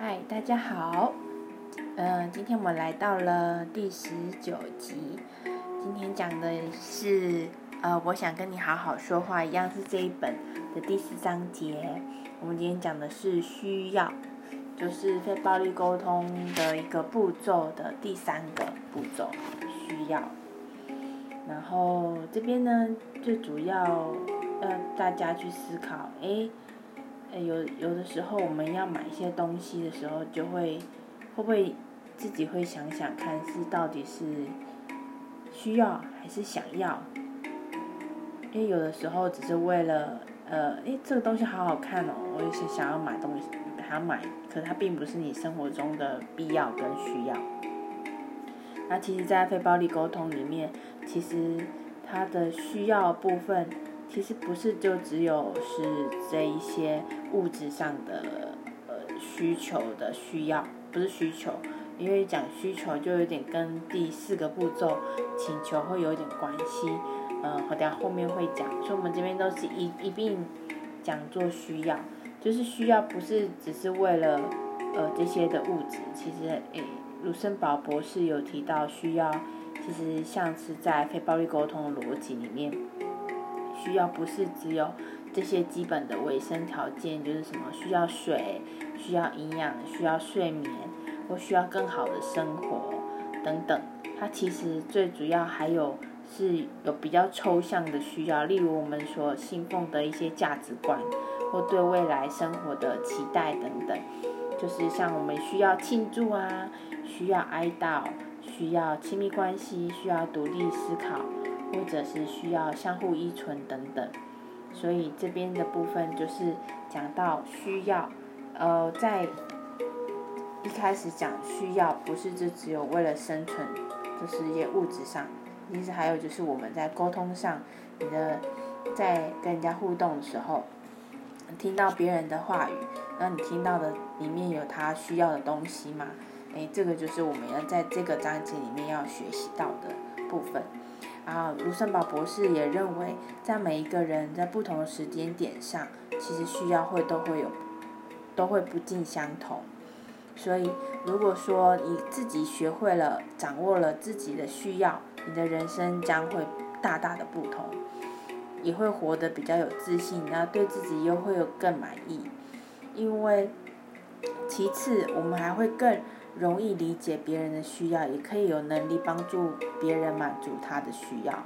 嗨，大家好。嗯，今天我们来到了第十九集。今天讲的是，呃，我想跟你好好说话，一样是这一本的第四章节。我们今天讲的是需要，就是非暴力沟通的一个步骤的第三个步骤，需要。然后这边呢，最主要要大家去思考，诶。诶，有有的时候我们要买一些东西的时候，就会会不会自己会想想看，是到底是需要还是想要？因为有的时候只是为了呃，诶，这个东西好好看哦，我也是想要买东西，想买，可它并不是你生活中的必要跟需要。那其实，在非暴力沟通里面，其实它的需要部分。其实不是就只有是这一些物质上的呃需求的需要，不是需求，因为讲需求就有点跟第四个步骤请求会有点关系，嗯，好等下后面会讲，所以我们这边都是一一并讲做需要，就是需要不是只是为了呃这些的物质，其实诶，卢森堡博士有提到需要，其实像是在非暴力沟通的逻辑里面。需要不是只有这些基本的卫生条件，就是什么需要水、需要营养、需要睡眠，或需要更好的生活等等。它其实最主要还有是有比较抽象的需要，例如我们所信奉的一些价值观，或对未来生活的期待等等。就是像我们需要庆祝啊，需要哀悼，需要亲密关系，需要独立思考。或者是需要相互依存等等，所以这边的部分就是讲到需要，呃，在一开始讲需要，不是就只有为了生存，就是一些物质上，其实还有就是我们在沟通上，你的在跟人家互动的时候，听到别人的话语，那你听到的里面有他需要的东西嘛？诶，这个就是我们要在这个章节里面要学习到的部分。啊，卢森堡博士也认为，在每一个人在不同的时间点上，其实需要会都会有，都会不尽相同。所以，如果说你自己学会了、掌握了自己的需要，你的人生将会大大的不同，也会活得比较有自信，然后对自己又会有更满意。因为，其次，我们还会更。容易理解别人的需要，也可以有能力帮助别人满足他的需要。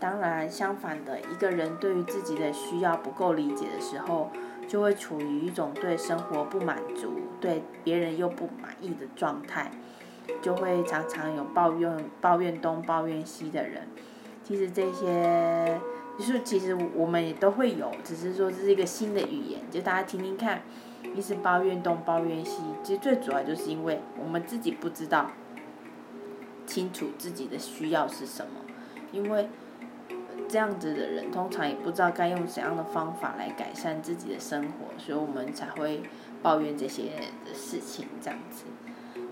当然，相反的，一个人对于自己的需要不够理解的时候，就会处于一种对生活不满足、对别人又不满意的状态，就会常常有抱怨、抱怨东、抱怨西的人。其实这些，就是其实我们也都会有，只是说这是一个新的语言，就大家听听看。一直抱怨东抱怨西，其实最主要就是因为我们自己不知道清楚自己的需要是什么，因为这样子的人通常也不知道该用怎样的方法来改善自己的生活，所以我们才会抱怨这些的事情这样子。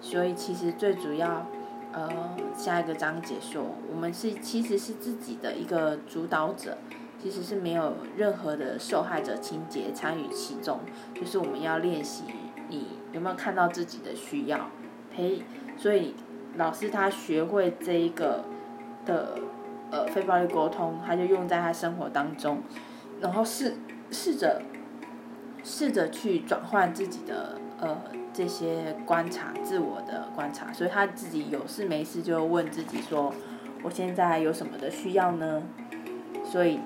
所以其实最主要，呃，下一个章节说，我们是其实是自己的一个主导者。其实是没有任何的受害者情节参与其中，就是我们要练习你有没有看到自己的需要，所以老师他学会这一个的呃非暴力沟通，他就用在他生活当中，然后试试着试着去转换自己的呃这些观察，自我的观察，所以他自己有事没事就问自己说，我现在有什么的需要呢？所以。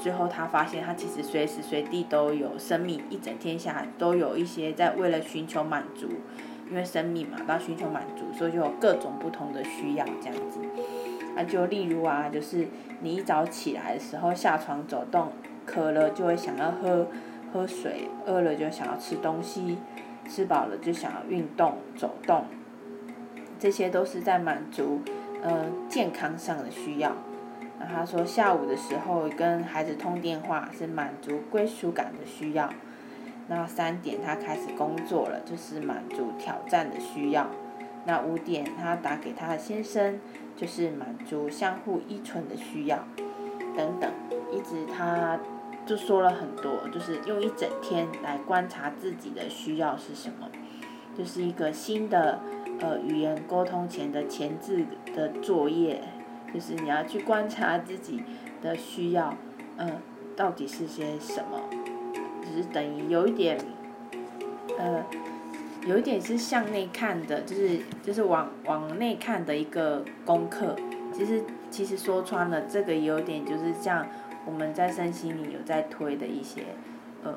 最后，他发现他其实随时随地都有生命，一整天下都有一些在为了寻求满足，因为生命嘛，要寻求满足，所以就有各种不同的需要这样子。那就例如啊，就是你一早起来的时候下床走动，渴了就会想要喝喝水，饿了就想要吃东西，吃饱了就想要运动走动，这些都是在满足呃健康上的需要。他说，下午的时候跟孩子通电话是满足归属感的需要。那三点他开始工作了，就是满足挑战的需要。那五点他打给他的先生，就是满足相互依存的需要。等等，一直他就说了很多，就是用一整天来观察自己的需要是什么，就是一个新的呃语言沟通前的前置的作业，就是你要去观察自己的需要，嗯，到底是些什么，只是等于有一点，呃，有一点是向内看的，就是就是往往内看的一个功课。其实其实说穿了，这个有点就是像。我们在身心里有在推的一些，呃，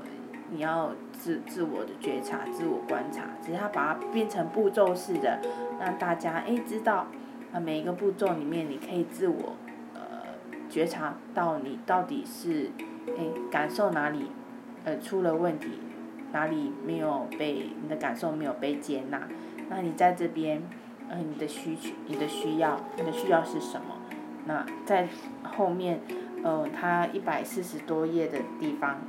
你要自自我的觉察、自我观察，只是他把它变成步骤式的，让大家哎知道，啊每一个步骤里面你可以自我，呃觉察到你到底是，哎感受哪里，呃出了问题，哪里没有被你的感受没有被接纳，那你在这边，呃你的需求、你的需要、你的需要是什么？那在后面。呃，它一百四十多页的地方，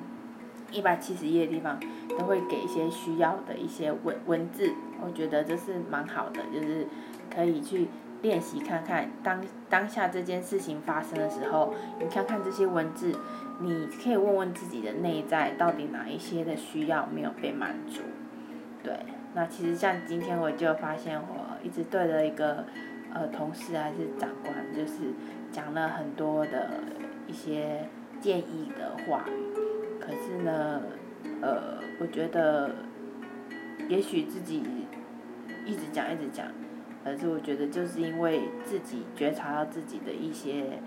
一百七十页的地方，都会给一些需要的一些文文字，我觉得这是蛮好的，就是可以去练习看看当当下这件事情发生的时候，你看看这些文字，你可以问问自己的内在，到底哪一些的需要没有被满足？对，那其实像今天我就发现，我一直对着一个呃同事还是长官，就是讲了很多的。一些建议的话语，可是呢，呃，我觉得，也许自己一直讲一直讲，可是我觉得就是因为自己觉察到自己的一些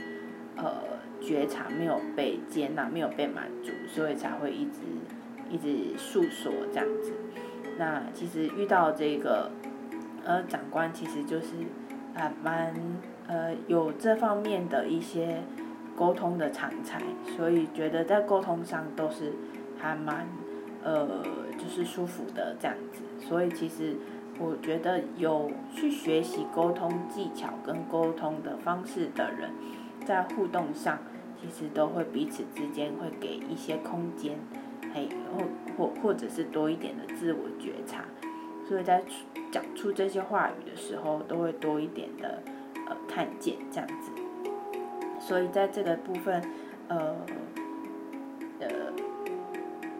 呃觉察没有被接纳，没有被满足，所以才会一直一直诉说这样子。那其实遇到这个呃长官，其实就是还蛮呃有这方面的一些。沟通的常才，所以觉得在沟通上都是还蛮呃，就是舒服的这样子。所以其实我觉得有去学习沟通技巧跟沟通的方式的人，在互动上其实都会彼此之间会给一些空间，嘿，或或或者是多一点的自我觉察，所以在讲出这些话语的时候，都会多一点的呃看见这样子。所以在这个部分，呃，呃，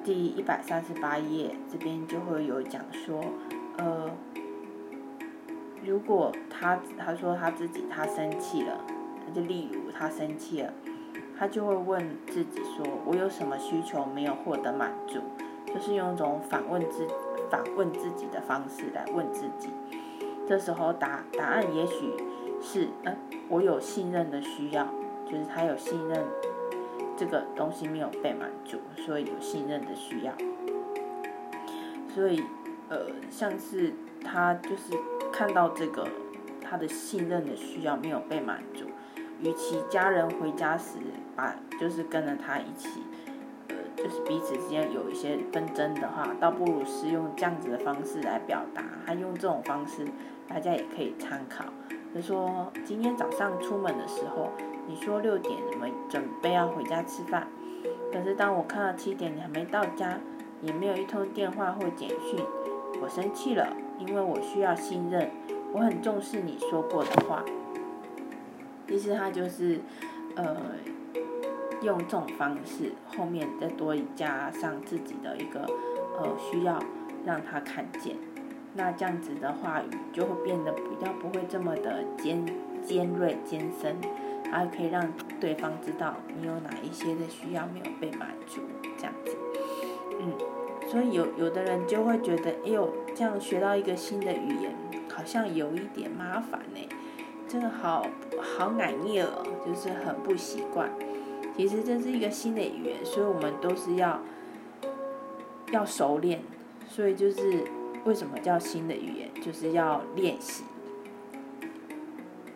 第一百三十八页这边就会有讲说，呃，如果他他说他自己他生气了，就例如他生气了，他就会问自己说，我有什么需求没有获得满足？就是用一种反问自反问自己的方式来问自己。这时候答答案也许是，呃，我有信任的需要。就是他有信任，这个东西没有被满足，所以有信任的需要。所以，呃，像是他就是看到这个他的信任的需要没有被满足，与其家人回家时把就是跟着他一起，呃，就是彼此之间有一些纷争的话，倒不如是用这样子的方式来表达。他用这种方式，大家也可以参考。说今天早上出门的时候。你说六点我们准备要回家吃饭，可是当我看到七点你还没到家，也没有一通电话或简讯，我生气了，因为我需要信任，我很重视你说过的话。其实他就是，呃，用这种方式，后面再多加上自己的一个呃需要，让他看见，那这样子的话语就会变得比较不会这么的尖尖锐尖深。还可以让对方知道你有哪一些的需要没有被满足，这样子，嗯，所以有有的人就会觉得，哎呦，这样学到一个新的语言，好像有一点麻烦呢，真的好好难念哦，就是很不习惯。其实这是一个新的语言，所以我们都是要要熟练，所以就是为什么叫新的语言，就是要练习。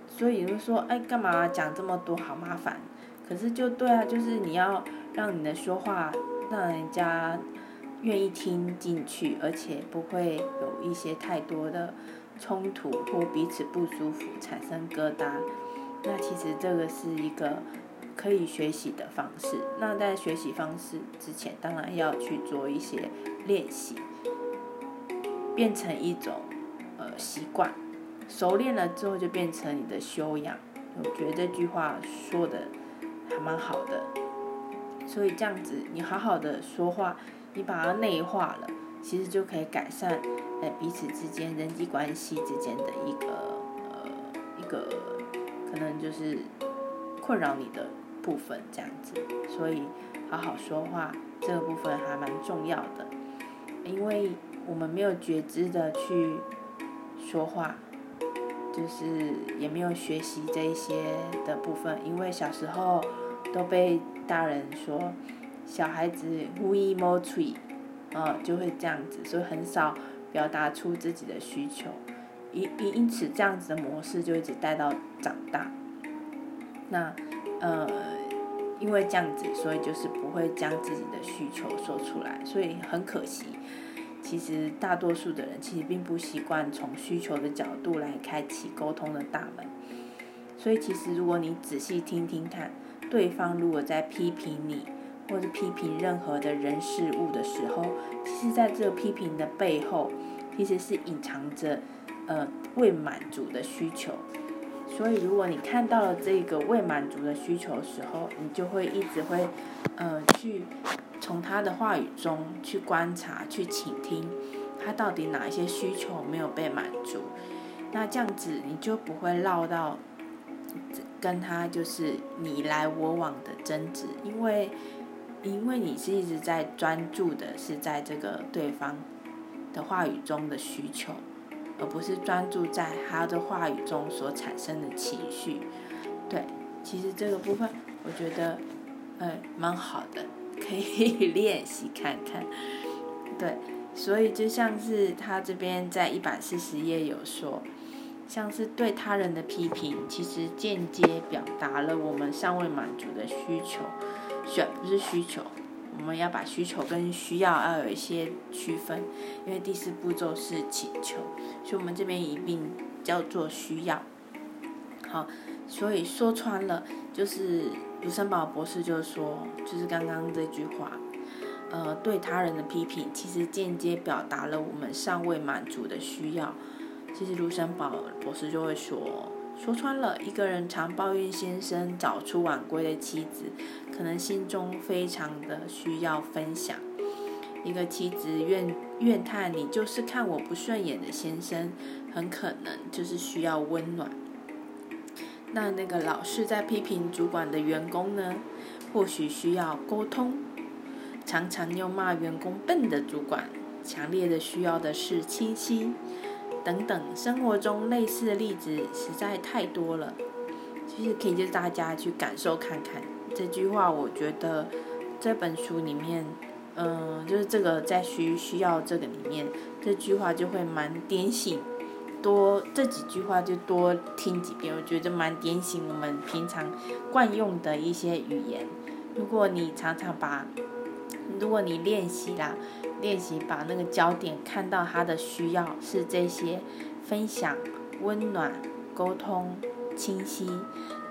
所以就说，哎，干嘛讲这么多，好麻烦。可是就对啊，就是你要让你的说话让人家愿意听进去，而且不会有一些太多的冲突或彼此不舒服产生疙瘩。那其实这个是一个可以学习的方式。那在学习方式之前，当然要去做一些练习，变成一种呃习惯。熟练了之后，就变成你的修养。我觉得这句话说的还蛮好的。所以这样子，你好好的说话，你把它内化了，其实就可以改善呃彼此之间人际关系之间的一个呃一个可能就是困扰你的部分这样子。所以好好说话这个部分还蛮重要的，因为我们没有觉知的去说话。就是也没有学习这一些的部分，因为小时候都被大人说小孩子无一莫吹，啊，就会这样子，所以很少表达出自己的需求，因因因此这样子的模式就一直带到长大。那呃，因为这样子，所以就是不会将自己的需求说出来，所以很可惜。其实大多数的人其实并不习惯从需求的角度来开启沟通的大门，所以其实如果你仔细听听看，对方如果在批评你，或者批评任何的人事物的时候，其实在这个批评的背后，其实是隐藏着呃未满足的需求。所以如果你看到了这个未满足的需求时候，你就会一直会呃去。从他的话语中去观察、去倾听，他到底哪一些需求没有被满足？那这样子你就不会绕到跟他就是你来我往的争执，因为因为你是一直在专注的是在这个对方的话语中的需求，而不是专注在他的话语中所产生的情绪。对，其实这个部分我觉得，呃，蛮好的。可以 练习看看，对，所以就像是他这边在一百四十页有说，像是对他人的批评，其实间接表达了我们尚未满足的需求，选不是需求，我们要把需求跟需要要有一些区分，因为第四步骤是请求，所以我们这边一并叫做需要。好，所以说穿了就是。卢森堡博士就说，就是刚刚这句话，呃，对他人的批评，其实间接表达了我们尚未满足的需要。其实卢森堡博士就会说，说穿了，一个人常抱怨先生早出晚归的妻子，可能心中非常的需要分享。一个妻子怨怨叹你就是看我不顺眼的先生，很可能就是需要温暖。那那个老是在批评主管的员工呢，或许需要沟通。常常又骂员工笨的主管，强烈的需要的是清晰。等等，生活中类似的例子实在太多了。其实可以就大家去感受看看这句话。我觉得这本书里面，嗯，就是这个在需需要这个里面，这句话就会蛮点醒。多这几句话就多听几遍，我觉得蛮点醒我们平常惯用的一些语言。如果你常常把，如果你练习啦，练习把那个焦点看到他的需要是这些分享、温暖、沟通、清晰，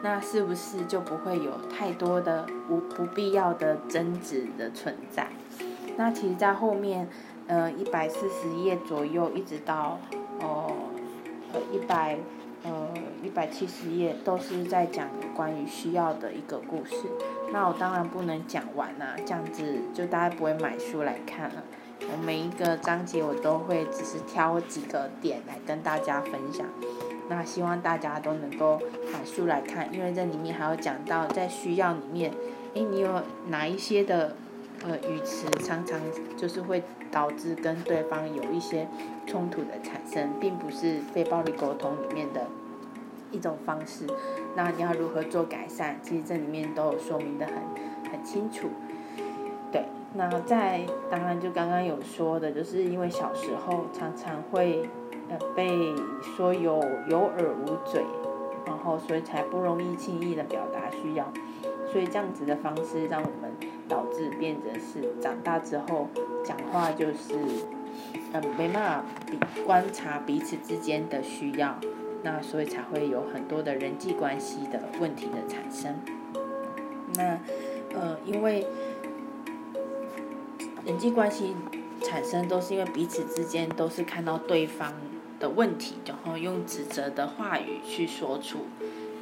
那是不是就不会有太多的无不必要的争执的存在？那其实，在后面，呃，一百四十页左右，一直到哦。呃，一百，呃，一百七十页都是在讲关于需要的一个故事。那我当然不能讲完啊，这样子就大家不会买书来看了。我每一个章节我都会只是挑几个点来跟大家分享。那希望大家都能够买书来看，因为这里面还有讲到在需要里面，诶，你有哪一些的？呃，语词常常就是会导致跟对方有一些冲突的产生，并不是非暴力沟通里面的一种方式。那你要如何做改善？其实这里面都有说明的很很清楚。那在当然就刚刚有说的，就是因为小时候常常会呃被说有有耳无嘴，然后所以才不容易轻易的表达需要。所以这样子的方式，让我们导致变成是长大之后讲话就是，嗯，没办法比观察彼此之间的需要，那所以才会有很多的人际关系的问题的产生。那，呃，因为人际关系产生都是因为彼此之间都是看到对方的问题，然后用指责的话语去说出。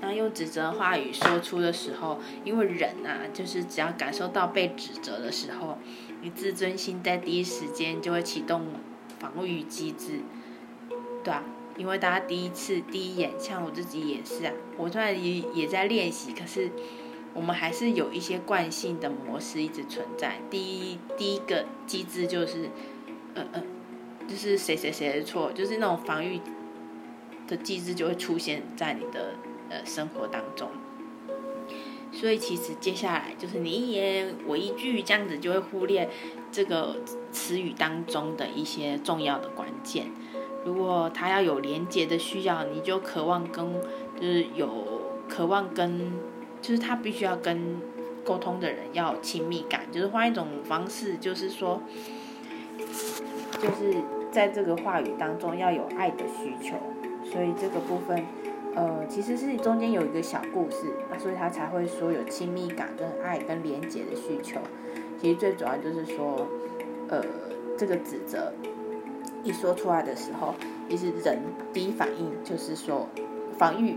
然后用指责话语说出的时候，因为人啊，就是只要感受到被指责的时候，你自尊心在第一时间就会启动防御机制，对啊，因为大家第一次第一眼，像我自己也是啊，我虽然也也在练习，可是我们还是有一些惯性的模式一直存在。第一第一个机制就是，呃呃，就是谁谁谁的错，就是那种防御的机制就会出现在你的。呃，生活当中，所以其实接下来就是你一言我一句这样子，就会忽略这个词语当中的一些重要的关键。如果他要有连接的需要，你就渴望跟就是有渴望跟就是他必须要跟沟通的人要亲密感，就是换一种方式，就是说，就是在这个话语当中要有爱的需求，所以这个部分。呃，其实是中间有一个小故事，所以他才会说有亲密感、跟爱、跟连接的需求。其实最主要就是说，呃，这个指责一说出来的时候，其实人第一反应就是说防御，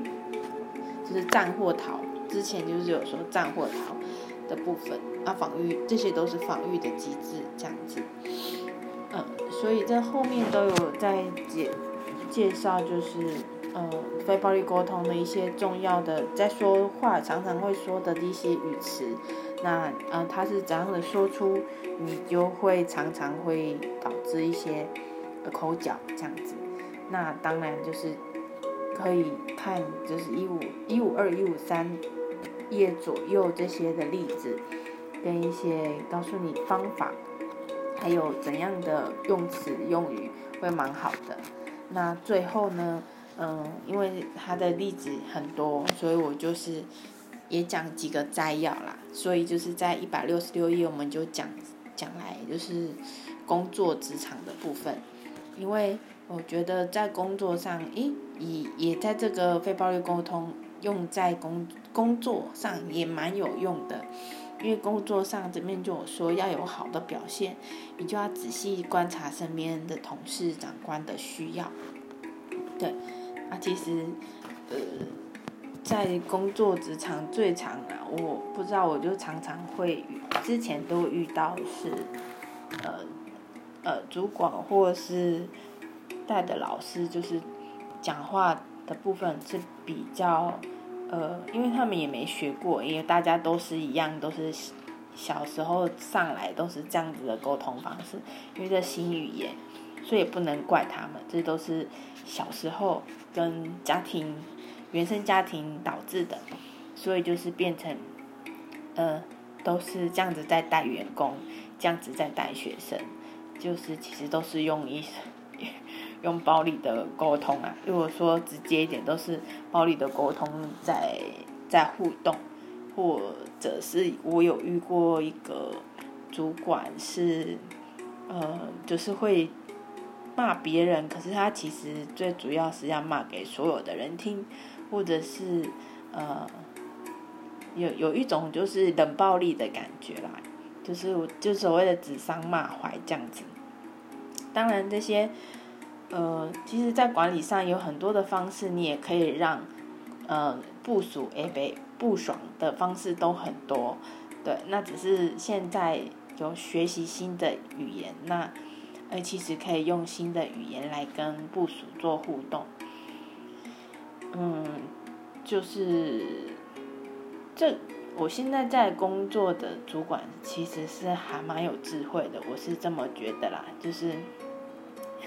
就是战或逃。之前就是有说战或逃的部分，啊，防御这些都是防御的机制，这样子。嗯，所以在后面都有在介介绍，就是。呃，非暴力沟通的一些重要的在说话常常会说的一些语词，那呃，它是怎样的说出，你就会常常会导致一些口角这样子。那当然就是可以看就是一五一五二一五三页左右这些的例子，跟一些告诉你方法，还有怎样的用词用语会蛮好的。那最后呢？嗯，因为他的例子很多，所以我就是也讲几个摘要啦。所以就是在一百六十六页，我们就讲讲来就是工作职场的部分。因为我觉得在工作上，诶，也也在这个非暴力沟通用在工工作上也蛮有用的。因为工作上这边就有说要有好的表现，你就要仔细观察身边的同事、长官的需要，对。啊，其实，呃，在工作职场最常啊，我不知道，我就常常会之前都遇到是，呃，呃，主管或是带的老师，就是讲话的部分是比较，呃，因为他们也没学过，因为大家都是一样，都是小时候上来都是这样子的沟通方式，因为这新语言。所以也不能怪他们，这都是小时候跟家庭、原生家庭导致的，所以就是变成，呃，都是这样子在带员工，这样子在带学生，就是其实都是用一用暴力的沟通啊。如果说直接一点，都是暴力的沟通在在互动，或者是我有遇过一个主管是，呃，就是会。骂别人，可是他其实最主要是要骂给所有的人听，或者是呃，有有一种就是冷暴力的感觉啦，就是就所谓的指桑骂槐这样子。当然这些呃，其实在管理上有很多的方式，你也可以让呃部署诶被不爽的方式都很多，对，那只是现在有学习新的语言那。而其实可以用新的语言来跟部署做互动，嗯，就是这我现在在工作的主管其实是还蛮有智慧的，我是这么觉得啦，就是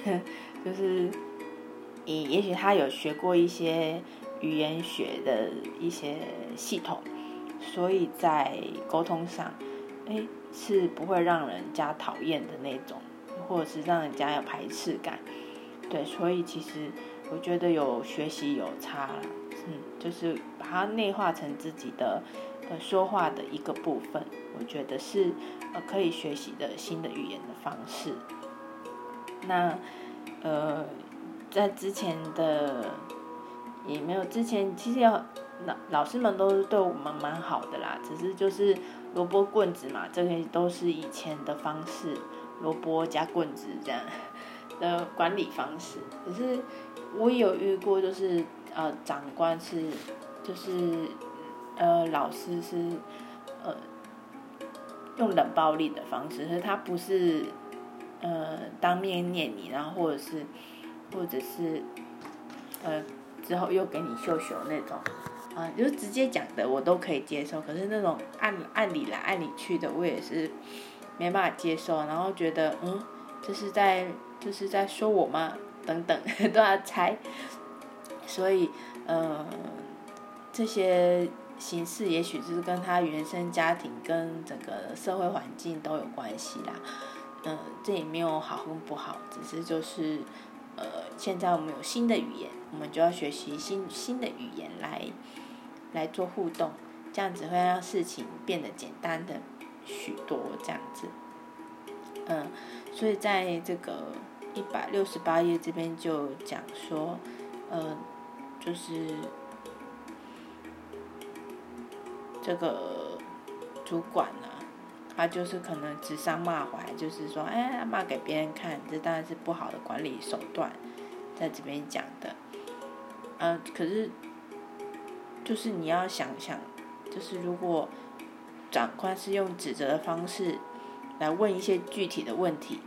就是也也许他有学过一些语言学的一些系统，所以在沟通上，哎，是不会让人家讨厌的那种。或者是让人家有排斥感，对，所以其实我觉得有学习有差，嗯，就是把它内化成自己的呃说话的一个部分，我觉得是呃可以学习的新的语言的方式。那呃在之前的也没有之前，其实有老老师们都对我们蛮好的啦，只是就是萝卜棍子嘛，这些都是以前的方式。萝卜加棍子这样的管理方式，可是我有遇过，就是呃长官是就是呃老师是呃用冷暴力的方式，可是他不是呃当面念你，然后或者是或者是呃之后又给你秀秀那种，啊，就直接讲的我都可以接受，可是那种按按理来按理去的我也是没办法接受，然后觉得嗯这是在这是在说我吗？等等 都要猜，所以呃这些形式也许就是跟他原生家庭跟整个社会环境都有关系啦，嗯，这也没有好跟不好，只是就是呃现在我们有新的语言，我们就要学习新新的语言来来做互动，这样子会让事情变得简单的许多，这样子，嗯，所以在这个。一百六十八页这边就讲说，呃，就是这个主管啊，他就是可能指桑骂槐，就是说，哎，骂给别人看，这当然是不好的管理手段，在这边讲的。嗯，可是，就是你要想想，就是如果长官是用指责的方式来问一些具体的问题。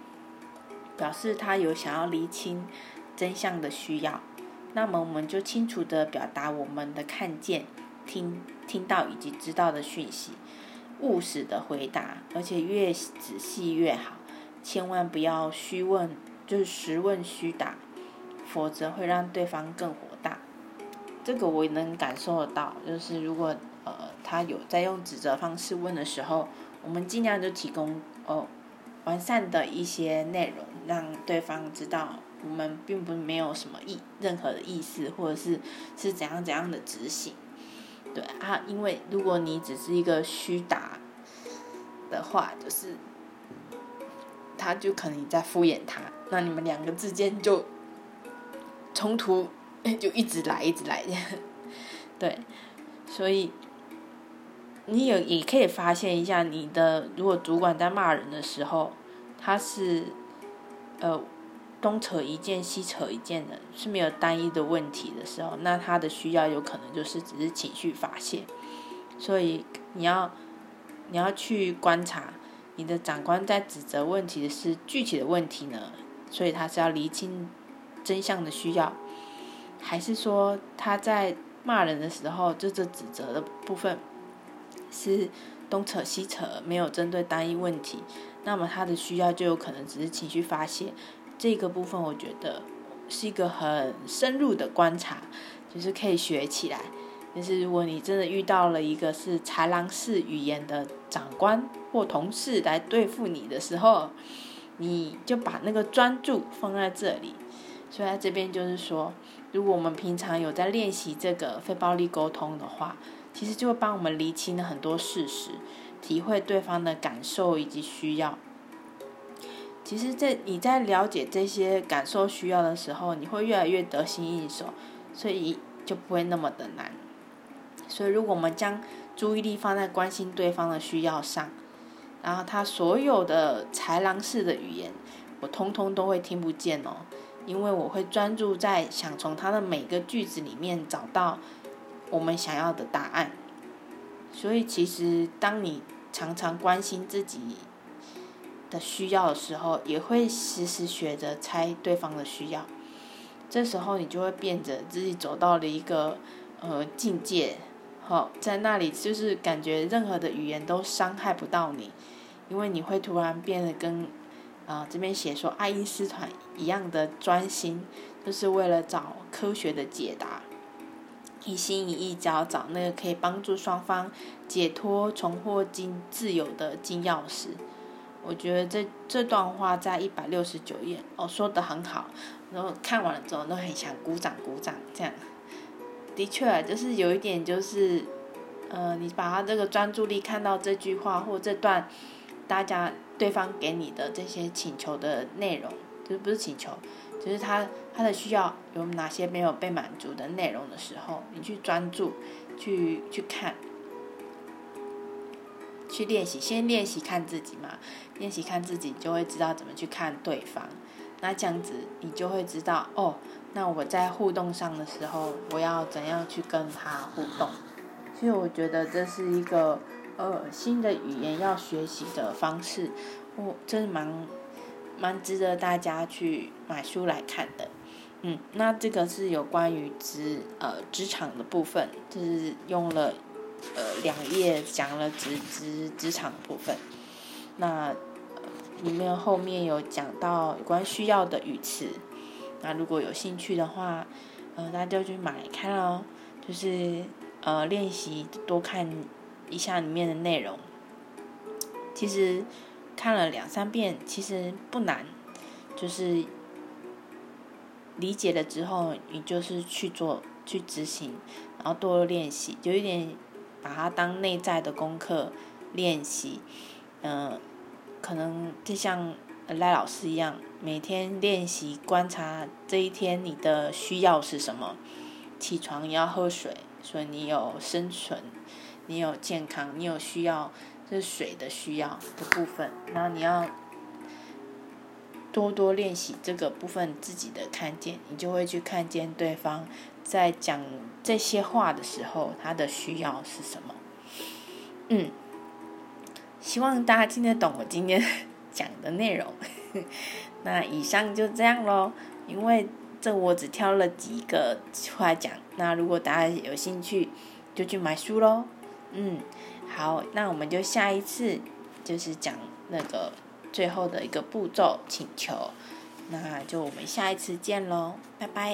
表示他有想要厘清真相的需要，那么我们就清楚的表达我们的看见、听听到以及知道的讯息，务实的回答，而且越仔细越好，千万不要虚问，就是实问虚答，否则会让对方更火大。这个我能感受得到，就是如果呃他有在用指责方式问的时候，我们尽量就提供哦。完善的一些内容，让对方知道我们并不没有什么意任何的意思，或者是是怎样怎样的执行，对啊，因为如果你只是一个虚打的话，就是他就可能在敷衍他，那你们两个之间就冲突就一直来一直来，对，所以。你也也可以发现一下，你的如果主管在骂人的时候，他是，呃，东扯一件西扯一件的，是没有单一的问题的时候，那他的需要有可能就是只是情绪发泄，所以你要，你要去观察你的长官在指责问题的是具体的问题呢，所以他是要厘清真相的需要，还是说他在骂人的时候就这指责的部分？是东扯西扯，没有针对单一问题，那么他的需要就有可能只是情绪发泄。这个部分我觉得是一个很深入的观察，就是可以学起来。就是如果你真的遇到了一个是豺狼式语言的长官或同事来对付你的时候，你就把那个专注放在这里。所以在这边就是说，如果我们平常有在练习这个非暴力沟通的话。其实就会帮我们厘清了很多事实，体会对方的感受以及需要。其实，在你在了解这些感受需要的时候，你会越来越得心应手，所以就不会那么的难。所以，如果我们将注意力放在关心对方的需要上，然后他所有的豺狼式的语言，我通通都会听不见哦，因为我会专注在想从他的每个句子里面找到。我们想要的答案，所以其实当你常常关心自己的需要的时候，也会时时学着猜对方的需要。这时候你就会变得自己走到了一个呃境界，好，在那里就是感觉任何的语言都伤害不到你，因为你会突然变得跟啊这边写说爱因斯坦一样的专心，就是为了找科学的解答。一心一意找找那个可以帮助双方解脱、重获金自由的金钥匙。我觉得这这段话在一百六十九页哦说的很好，然后看完了之后都很想鼓掌鼓掌。这样，的确就是有一点就是，呃，你把他这个专注力看到这句话或这段，大家对方给你的这些请求的内容，就是不是请求。就是他他的需要有哪些没有被满足的内容的时候，你去专注，去去看，去练习，先练习看自己嘛，练习看自己就会知道怎么去看对方，那这样子你就会知道哦，那我在互动上的时候，我要怎样去跟他互动？所以我觉得这是一个呃新的语言要学习的方式，我真是蛮蛮值得大家去买书来看的。嗯，那这个是有关于职呃职场的部分，就是用了呃两页讲了职职职场部分。那里面后面有讲到有关需要的语词，那如果有兴趣的话，呃那就去买看哦，就是呃练习多看一下里面的内容。其实看了两三遍，其实不难，就是。理解了之后，你就是去做、去执行，然后多练习，就有点把它当内在的功课练习。嗯，可能就像赖老师一样，每天练习观察这一天你的需要是什么。起床你要喝水，所以你有生存，你有健康，你有需要，这是水的需要的部分。然后你要。多多练习这个部分自己的看见，你就会去看见对方在讲这些话的时候，他的需要是什么。嗯，希望大家听得懂我今天 讲的内容。那以上就这样喽，因为这我只挑了几个出来讲。那如果大家有兴趣，就去买书喽。嗯，好，那我们就下一次就是讲那个。最后的一个步骤请求，那就我们下一次见喽，拜拜。